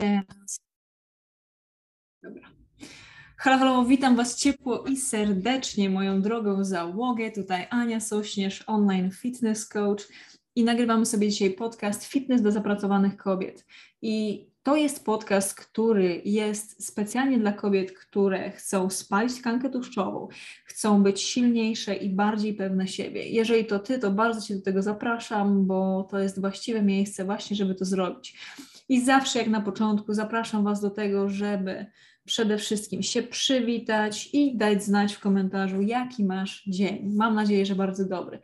Teraz. Dobra. Halo, halo, witam Was ciepło i serdecznie, moją drogą załogę. Tutaj Ania Sośnierz, online fitness coach i nagrywamy sobie dzisiaj podcast Fitness do zapracowanych kobiet. I to jest podcast, który jest specjalnie dla kobiet, które chcą spalić tkankę tłuszczową, chcą być silniejsze i bardziej pewne siebie. Jeżeli to Ty, to bardzo Cię do tego zapraszam, bo to jest właściwe miejsce właśnie, żeby to zrobić. I zawsze jak na początku zapraszam Was do tego, żeby przede wszystkim się przywitać i dać znać w komentarzu, jaki masz dzień. Mam nadzieję, że bardzo dobry.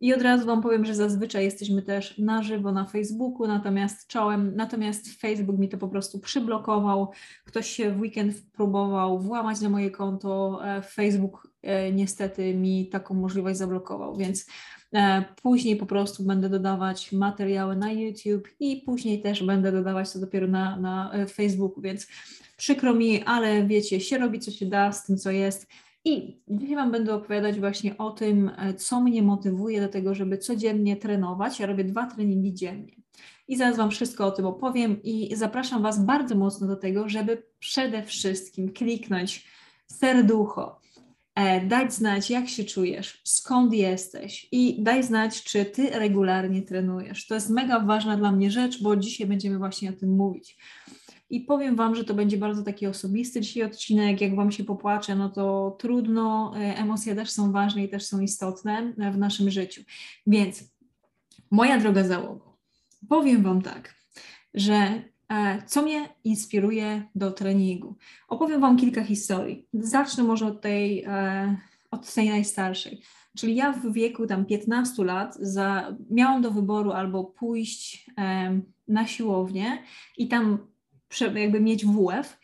I od razu Wam powiem, że zazwyczaj jesteśmy też na żywo na Facebooku, natomiast czołem, natomiast Facebook mi to po prostu przyblokował. Ktoś się w weekend próbował włamać na moje konto, e, Facebook e, niestety mi taką możliwość zablokował, więc później po prostu będę dodawać materiały na YouTube i później też będę dodawać to dopiero na, na e, Facebooku, więc przykro mi, ale wiecie, się robi co się da z tym, co jest. I dzisiaj Wam będę opowiadać właśnie o tym, e, co mnie motywuje do tego, żeby codziennie trenować. Ja robię dwa treningi dziennie. I zaraz Wam wszystko o tym opowiem i zapraszam Was bardzo mocno do tego, żeby przede wszystkim kliknąć serducho, E, dać znać, jak się czujesz, skąd jesteś i daj znać, czy ty regularnie trenujesz. To jest mega ważna dla mnie rzecz, bo dzisiaj będziemy właśnie o tym mówić. I powiem Wam, że to będzie bardzo taki osobisty dzisiaj odcinek. Jak Wam się popłaczę, no to trudno. E, emocje też są ważne i też są istotne w naszym życiu. Więc moja droga załoga, powiem Wam tak, że E, co mnie inspiruje do treningu? Opowiem Wam kilka historii. Zacznę może od tej, e, od tej najstarszej. Czyli ja w wieku tam 15 lat za, miałam do wyboru albo pójść e, na siłownię i tam jakby mieć WF,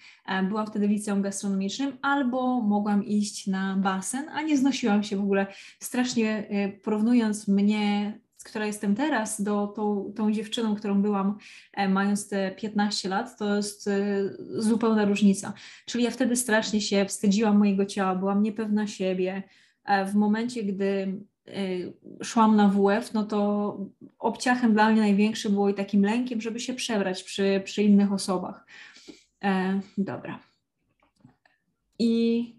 byłam wtedy w liceum gastronomicznym, albo mogłam iść na basen, a nie znosiłam się w ogóle strasznie, porównując mnie która jestem teraz, do tą, tą dziewczyną, którą byłam e, mając te 15 lat, to jest e, zupełna różnica. Czyli ja wtedy strasznie się wstydziłam mojego ciała, byłam niepewna siebie. E, w momencie, gdy szłam na WF, no to obciachem dla mnie największy było i takim lękiem, żeby się przebrać przy, przy innych osobach. E, dobra. I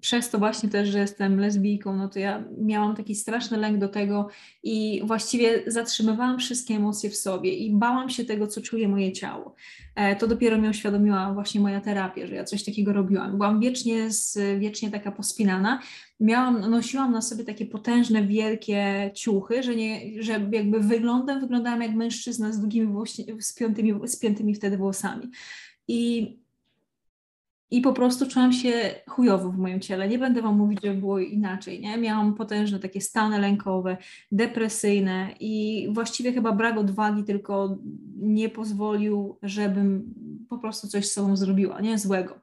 przez to właśnie też, że jestem lesbijką, no to ja miałam taki straszny lęk do tego i właściwie zatrzymywałam wszystkie emocje w sobie i bałam się tego, co czuje moje ciało. E, to dopiero mi uświadomiła właśnie moja terapia, że ja coś takiego robiłam. Byłam wiecznie, z, wiecznie taka pospinana. Miałam, nosiłam na sobie takie potężne, wielkie ciuchy, że, nie, że jakby wyglądem wyglądałam jak mężczyzna z długimi, spiętymi, spiętymi wtedy włosami. I i po prostu czułam się chujowo w moim ciele. Nie będę Wam mówić, że było inaczej. Nie? Miałam potężne takie stany lękowe, depresyjne i właściwie chyba brak odwagi tylko nie pozwolił, żebym po prostu coś z sobą zrobiła, nie? Złego.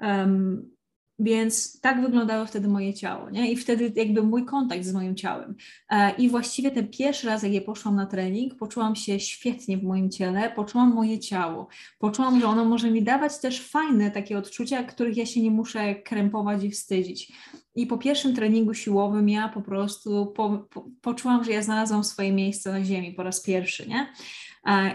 Um, więc tak wyglądało wtedy moje ciało, nie? I wtedy jakby mój kontakt z moim ciałem. E, I właściwie ten pierwszy raz, jak ja poszłam na trening, poczułam się świetnie w moim ciele, poczułam moje ciało. Poczułam, że ono może mi dawać też fajne takie odczucia, których ja się nie muszę krępować i wstydzić. I po pierwszym treningu siłowym ja po prostu po, po, poczułam, że ja znalazłam swoje miejsce na ziemi po raz pierwszy, nie?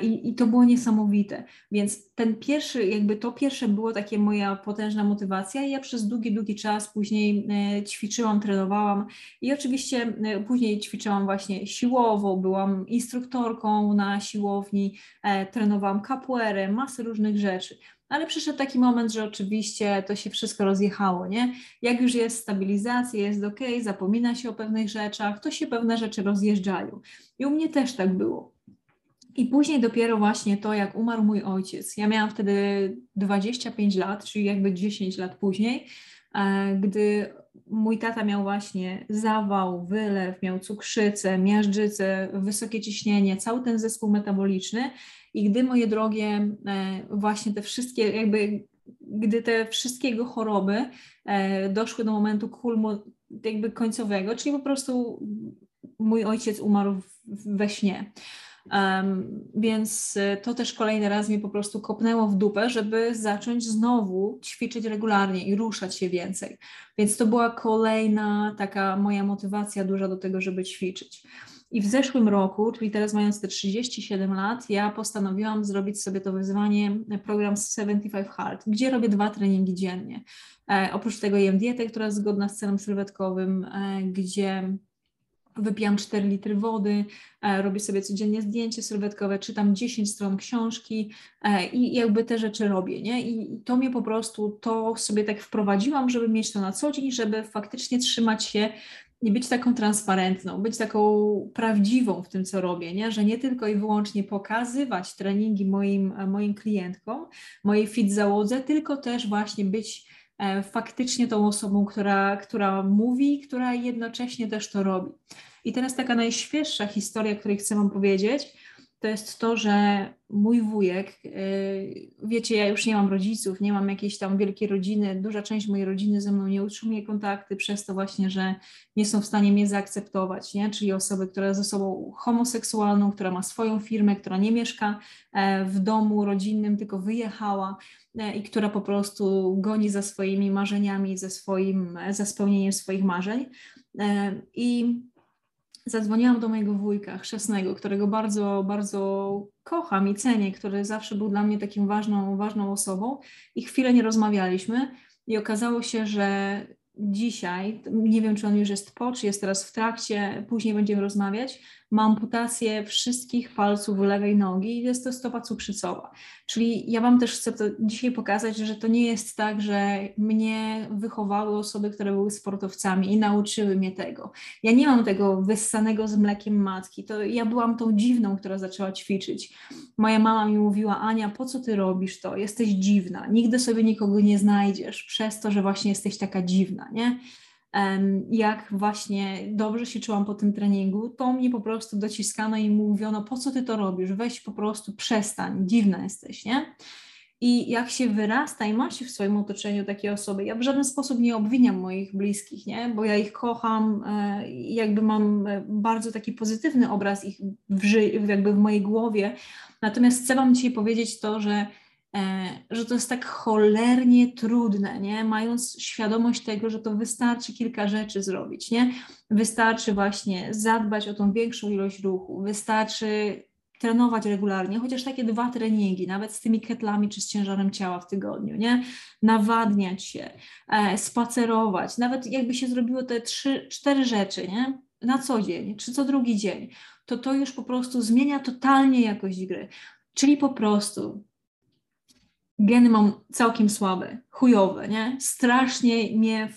I, I to było niesamowite. Więc ten pierwszy, jakby to pierwsze było takie moja potężna motywacja i ja przez długi, długi czas później e, ćwiczyłam, trenowałam i oczywiście e, później ćwiczyłam właśnie siłowo, byłam instruktorką na siłowni, e, trenowałam capoeirę, masę różnych rzeczy. Ale przyszedł taki moment, że oczywiście to się wszystko rozjechało, nie? Jak już jest stabilizacja, jest ok, zapomina się o pewnych rzeczach, to się pewne rzeczy rozjeżdżają. I u mnie też tak było. I później dopiero właśnie to, jak umarł mój ojciec. Ja miałam wtedy 25 lat, czyli jakby 10 lat później, e, gdy mój tata miał właśnie zawał, wylew, miał cukrzycę, miażdżycę, wysokie ciśnienie, cały ten zespół metaboliczny. I gdy moje drogie, e, właśnie te wszystkie, jakby gdy te wszystkie jego choroby e, doszły do momentu kulmu, jakby końcowego, czyli po prostu mój ojciec umarł we śnie. Um, więc y, to też kolejny raz mnie po prostu kopnęło w dupę, żeby zacząć znowu ćwiczyć regularnie i ruszać się więcej. Więc to była kolejna taka moja motywacja duża do tego, żeby ćwiczyć. I w zeszłym roku, czyli teraz mając te 37 lat, ja postanowiłam zrobić sobie to wyzwanie, program 75 Hard, gdzie robię dwa treningi dziennie. E, oprócz tego jem dietę, która jest zgodna z celem sylwetkowym, e, gdzie wypijam 4 litry wody, e, robię sobie codziennie zdjęcie sylwetkowe, czytam 10 stron książki e, i jakby te rzeczy robię, nie? I to mnie po prostu, to sobie tak wprowadziłam, żeby mieć to na co dzień, żeby faktycznie trzymać się i być taką transparentną, być taką prawdziwą w tym, co robię, nie? że nie tylko i wyłącznie pokazywać treningi moim, moim klientkom, mojej fit załodze, tylko też właśnie być E, faktycznie tą osobą, która, która mówi, która jednocześnie też to robi. I teraz taka najświeższa historia, której chcę Wam powiedzieć, to jest to, że mój wujek, y, wiecie, ja już nie mam rodziców, nie mam jakiejś tam wielkiej rodziny, duża część mojej rodziny ze mną nie utrzymuje kontakty przez to właśnie, że nie są w stanie mnie zaakceptować, nie? czyli osoby, która jest osobą homoseksualną, która ma swoją firmę, która nie mieszka e, w domu rodzinnym, tylko wyjechała e, i która po prostu goni za swoimi marzeniami, za, swoim, za spełnieniem swoich marzeń. E, I zadzwoniłam do mojego wujka chrzestnego, którego bardzo, bardzo kocham i cenię, który zawsze był dla mnie takim ważną, ważną osobą i chwilę nie rozmawialiśmy i okazało się, że dzisiaj, nie wiem czy on już jest po, czy jest teraz w trakcie, później będziemy rozmawiać, ma amputację wszystkich palców lewej nogi i jest to stopa cukrzycowa. Czyli ja Wam też chcę to dzisiaj pokazać, że to nie jest tak, że mnie wychowały osoby, które były sportowcami i nauczyły mnie tego. Ja nie mam tego wyssanego z mlekiem matki. To ja byłam tą dziwną, która zaczęła ćwiczyć. Moja mama mi mówiła, Ania, po co ty robisz to? Jesteś dziwna. Nigdy sobie nikogo nie znajdziesz przez to, że właśnie jesteś taka dziwna, nie? Jak właśnie dobrze się czułam po tym treningu, to mnie po prostu dociskano i mówiono, po co ty to robisz, weź po prostu przestań, dziwna jesteś, nie? I jak się wyrasta i ma się w swoim otoczeniu takie osoby, ja w żaden sposób nie obwiniam moich bliskich, nie? bo ja ich kocham, e, jakby mam e, bardzo taki pozytywny obraz ich w, jakby w mojej głowie. Natomiast chcę Wam dzisiaj powiedzieć to, że że to jest tak cholernie trudne, nie? Mając świadomość tego, że to wystarczy kilka rzeczy zrobić, nie? Wystarczy właśnie zadbać o tą większą ilość ruchu, wystarczy trenować regularnie, chociaż takie dwa treningi, nawet z tymi ketlami czy z ciężarem ciała w tygodniu, nie? Nawadniać się, e, spacerować, nawet jakby się zrobiło te trzy, cztery rzeczy, nie? Na co dzień, czy co drugi dzień, to to już po prostu zmienia totalnie jakość gry. Czyli po prostu geny mam całkiem słabe, chujowe, nie? Strasznie mnie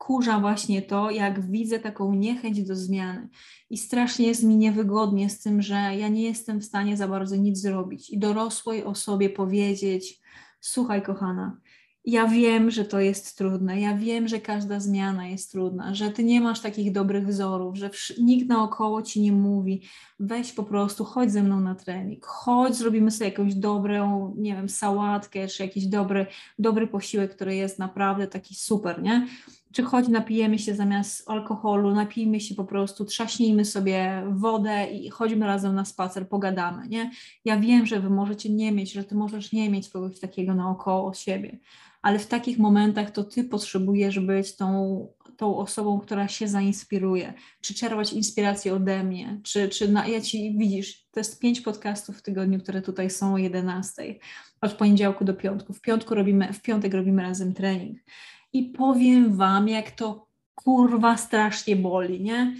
wkurza właśnie to, jak widzę taką niechęć do zmiany i strasznie jest mi niewygodnie z tym, że ja nie jestem w stanie za bardzo nic zrobić i dorosłej osobie powiedzieć, słuchaj kochana, ja wiem, że to jest trudne, ja wiem, że każda zmiana jest trudna, że ty nie masz takich dobrych wzorów, że nikt naokoło ci nie mówi, weź po prostu, chodź ze mną na trening, chodź, zrobimy sobie jakąś dobrą, nie wiem, sałatkę, czy jakiś dobry, dobry posiłek, który jest naprawdę taki super, nie? Czy chodź, napijemy się zamiast alkoholu, napijmy się po prostu, trzaśnijmy sobie wodę i chodźmy razem na spacer, pogadamy, nie? Ja wiem, że wy możecie nie mieć, że ty możesz nie mieć kogoś takiego naokoło siebie, ale w takich momentach to ty potrzebujesz być tą, tą osobą, która się zainspiruje, czy czerpać inspirację ode mnie, czy, czy na, ja ci widzisz, to jest pięć podcastów w tygodniu, które tutaj są o 11, od poniedziałku do piątku. W piątku robimy, w piątek robimy razem trening. I powiem wam, jak to kurwa strasznie boli, nie?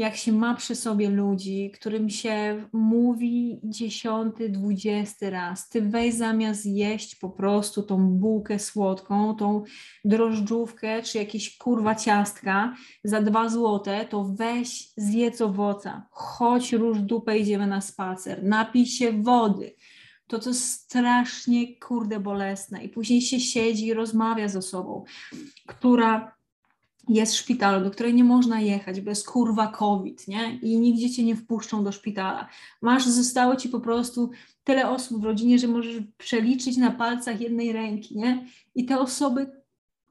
Jak się ma przy sobie ludzi, którym się mówi dziesiąty, dwudziesty raz, ty weź zamiast jeść po prostu tą bułkę słodką, tą drożdżówkę, czy jakieś kurwa ciastka za dwa złote, to weź zjedz owoca, chodź róż dupę, idziemy na spacer, napij się wody. To to strasznie kurde bolesne. I później się siedzi i rozmawia ze sobą, która jest szpital, do której nie można jechać, bo jest kurwa COVID, nie? I nigdzie cię nie wpuszczą do szpitala. Masz, zostało ci po prostu tyle osób w rodzinie, że możesz przeliczyć na palcach jednej ręki, nie? I te osoby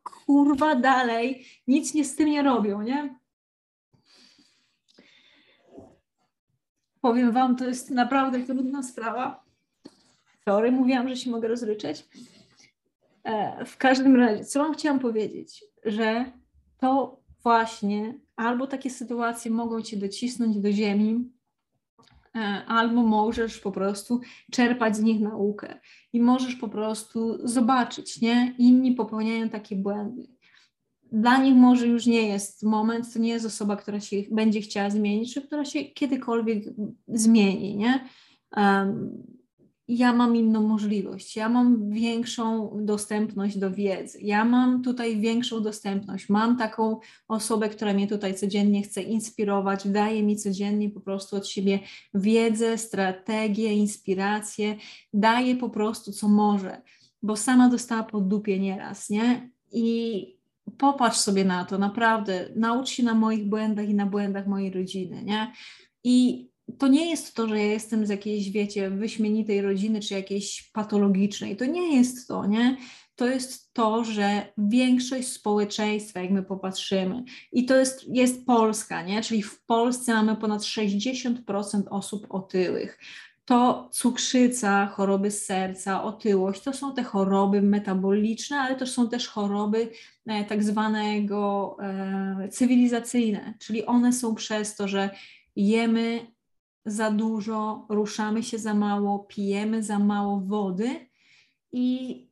kurwa dalej nic nie z tym nie robią, nie? Powiem wam, to jest naprawdę trudna sprawa. Sorry, mówiłam, że się mogę rozryczeć. E, w każdym razie, co wam chciałam powiedzieć, że to właśnie albo takie sytuacje mogą cię docisnąć do ziemi, e, albo możesz po prostu czerpać z nich naukę i możesz po prostu zobaczyć, nie? Inni popełniają takie błędy. Dla nich może już nie jest moment, to nie jest osoba, która się będzie chciała zmienić, czy która się kiedykolwiek zmieni, nie? Um, ja mam inną możliwość, ja mam większą dostępność do wiedzy, ja mam tutaj większą dostępność, mam taką osobę, która mnie tutaj codziennie chce inspirować, daje mi codziennie po prostu od siebie wiedzę, strategię, inspirację, daje po prostu co może, bo sama dostała pod dupie nieraz, nie? I popatrz sobie na to, naprawdę, naucz się na moich błędach i na błędach mojej rodziny, nie? I to nie jest to, że ja jestem z jakiejś, wiecie, wyśmienitej rodziny czy jakiejś patologicznej. To nie jest to, nie? To jest to, że większość społeczeństwa, jak my popatrzymy, i to jest, jest Polska, nie? Czyli w Polsce mamy ponad 60% osób otyłych. To cukrzyca, choroby serca, otyłość, to są te choroby metaboliczne, ale to są też choroby e, tak zwanego e, cywilizacyjne, czyli one są przez to, że jemy za dużo, ruszamy się za mało, pijemy za mało wody i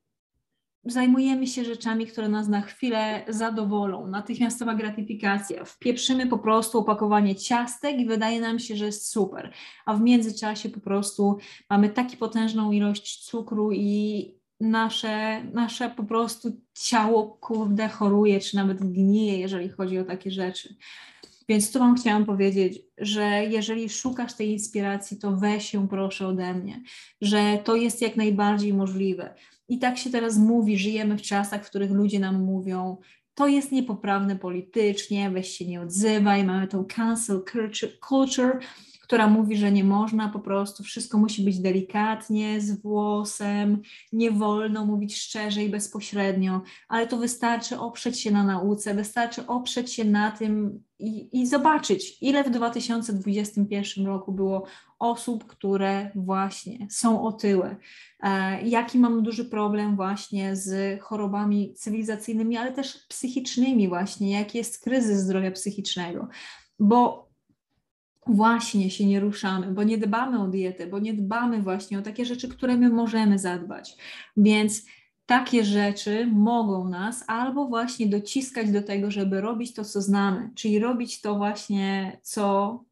zajmujemy się rzeczami, które nas na chwilę zadowolą. Natychmiastowa gratyfikacja. Wpieprzymy po prostu opakowanie ciastek i wydaje nam się, że jest super. A w międzyczasie po prostu mamy taką potężną ilość cukru i nasze, nasze po prostu ciało kurde choruje, czy nawet gnije, jeżeli chodzi o takie rzeczy. Więc tu Wam chciałam powiedzieć, że jeżeli szukasz tej inspiracji, to weź ją proszę ode mnie, że to jest jak najbardziej możliwe. I tak się teraz mówi, żyjemy w czasach, w których ludzie nam mówią, to jest niepoprawne politycznie, weź się nie odzywaj, mamy tą cancel culture, która mówi, że nie można po prostu, wszystko musi być delikatnie, z włosem, nie wolno mówić szczerze i bezpośrednio, ale to wystarczy oprzeć się na nauce, wystarczy oprzeć się na tym i, i zobaczyć, ile w 2021 roku było osób, które właśnie są otyłe. E, jaki mam duży problem właśnie z chorobami cywilizacyjnymi, ale też psychicznymi właśnie, jaki jest kryzys zdrowia psychicznego. Bo właśnie się nie ruszamy, bo nie dbamy o dietę, bo nie dbamy właśnie o takie rzeczy, które my możemy zadbać. Więc takie rzeczy mogą nas albo właśnie dociskać do tego, żeby robić to, co znamy, czyli robić to właśnie, co,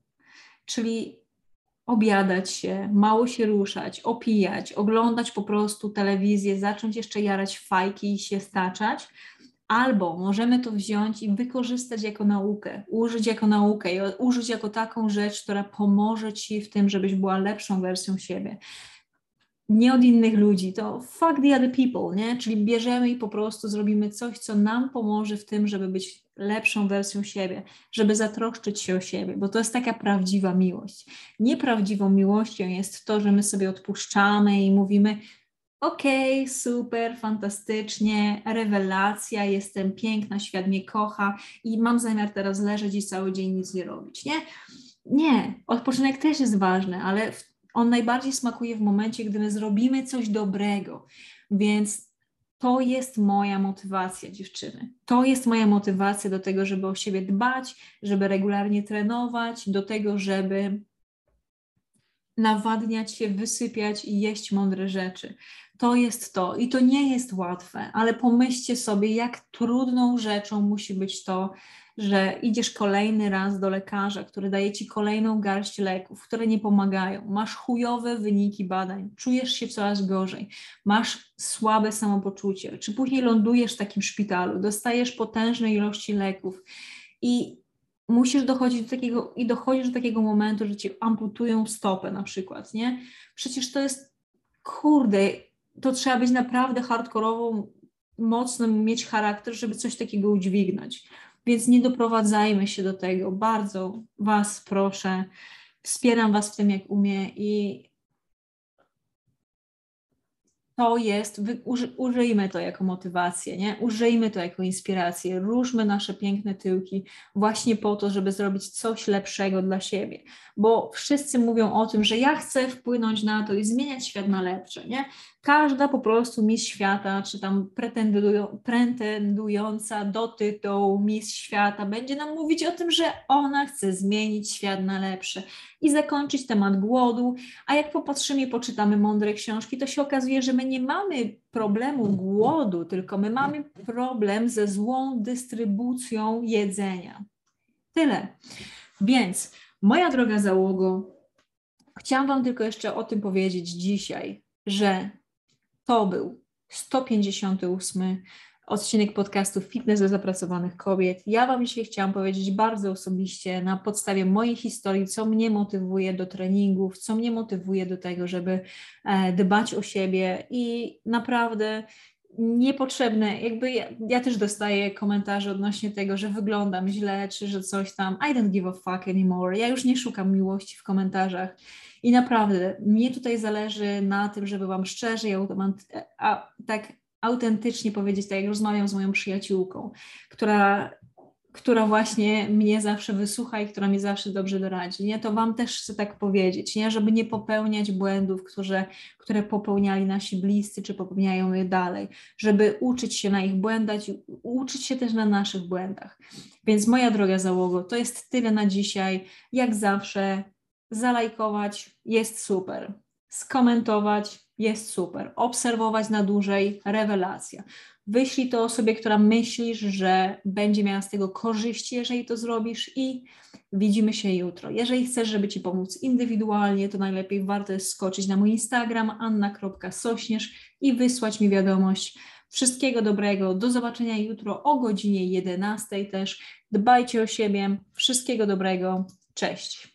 czyli obiadać się, mało się ruszać, opijać, oglądać po prostu telewizję, zacząć jeszcze jarać fajki i się staczać, Albo możemy to wziąć i wykorzystać jako naukę, użyć jako naukę i użyć jako taką rzecz, która pomoże ci w tym, żebyś była lepszą wersją siebie. Nie od innych ludzi, to fuck the other people, nie? Czyli bierzemy i po prostu zrobimy coś, co nam pomoże w tym, żeby być lepszą wersją siebie, żeby zatroszczyć się o siebie, bo to jest taka prawdziwa miłość. Nieprawdziwą miłością jest to, że my sobie odpuszczamy i mówimy, okej, okay, super, fantastycznie, rewelacja, jestem piękna, świat mnie kocha i mam zamiar teraz leżeć i cały dzień nic nie robić, nie? Nie, odpoczynek też jest ważny, ale on najbardziej smakuje w momencie, gdy my zrobimy coś dobrego, więc to jest moja motywacja, dziewczyny. To jest moja motywacja do tego, żeby o siebie dbać, żeby regularnie trenować, do tego, żeby nawadniać się, wysypiać i jeść mądre rzeczy. To jest to. I to nie jest łatwe, ale pomyślcie sobie, jak trudną rzeczą musi być to, że idziesz kolejny raz do lekarza, który daje ci kolejną garść leków, które nie pomagają, masz chujowe wyniki badań, czujesz się coraz gorzej, masz słabe samopoczucie, czy później lądujesz w takim szpitalu, dostajesz potężne ilości leków i musisz dochodzić do takiego, i dochodzisz do takiego momentu, że ci amputują stopę na przykład, nie? Przecież to jest, kurde, to trzeba być naprawdę hardkorową, mocno mieć charakter, żeby coś takiego udźwignąć. Więc nie doprowadzajmy się do tego. Bardzo Was proszę, wspieram Was w tym, jak umiem i to jest, uży, użyjmy to jako motywację, nie? użyjmy to jako inspirację, ruszmy nasze piękne tyłki właśnie po to, żeby zrobić coś lepszego dla siebie, bo wszyscy mówią o tym, że ja chcę wpłynąć na to i zmieniać świat na lepsze, nie? Każda po prostu Miss Świata, czy tam pretendują, pretendująca do tytułu Miss Świata będzie nam mówić o tym, że ona chce zmienić świat na lepsze i zakończyć temat głodu, a jak popatrzymy i poczytamy mądre książki, to się okazuje, że my nie mamy problemu głodu, tylko my mamy problem ze złą dystrybucją jedzenia. Tyle. Więc, moja droga załogo, chciałam Wam tylko jeszcze o tym powiedzieć dzisiaj, że to był 158 odcinek podcastu Fitness dla zapracowanych kobiet. Ja Wam dzisiaj chciałam powiedzieć bardzo osobiście na podstawie mojej historii, co mnie motywuje do treningów, co mnie motywuje do tego, żeby e, dbać o siebie i naprawdę niepotrzebne, jakby ja, ja, też dostaję komentarze odnośnie tego, że wyglądam źle, czy że coś tam, I don't give a fuck anymore, ja już nie szukam miłości w komentarzach i naprawdę mnie tutaj zależy na tym, żeby Wam szczerze i a, tak autentycznie powiedzieć, tak jak rozmawiam z moją przyjaciółką, która, która właśnie mnie zawsze wysłucha i która mi zawsze dobrze doradzi. Nie? To Wam też chcę tak powiedzieć, nie? żeby nie popełniać błędów, które, które popełniali nasi bliscy, czy popełniają je dalej, żeby uczyć się na ich błędach i uczyć się też na naszych błędach. Więc moja droga załogo, to jest tyle na dzisiaj. Jak zawsze, zalajkować jest super, skomentować jest super. Obserwować na dłużej, rewelacja. Wyślij to osobie, która myślisz, że będzie miała z tego korzyści, jeżeli to zrobisz i widzimy się jutro. Jeżeli chcesz, żeby Ci pomóc indywidualnie, to najlepiej warto jest skoczyć na mój Instagram anna.sośnierz i wysłać mi wiadomość. Wszystkiego dobrego, do zobaczenia jutro o godzinie 11 też. Dbajcie o siebie, wszystkiego dobrego, cześć.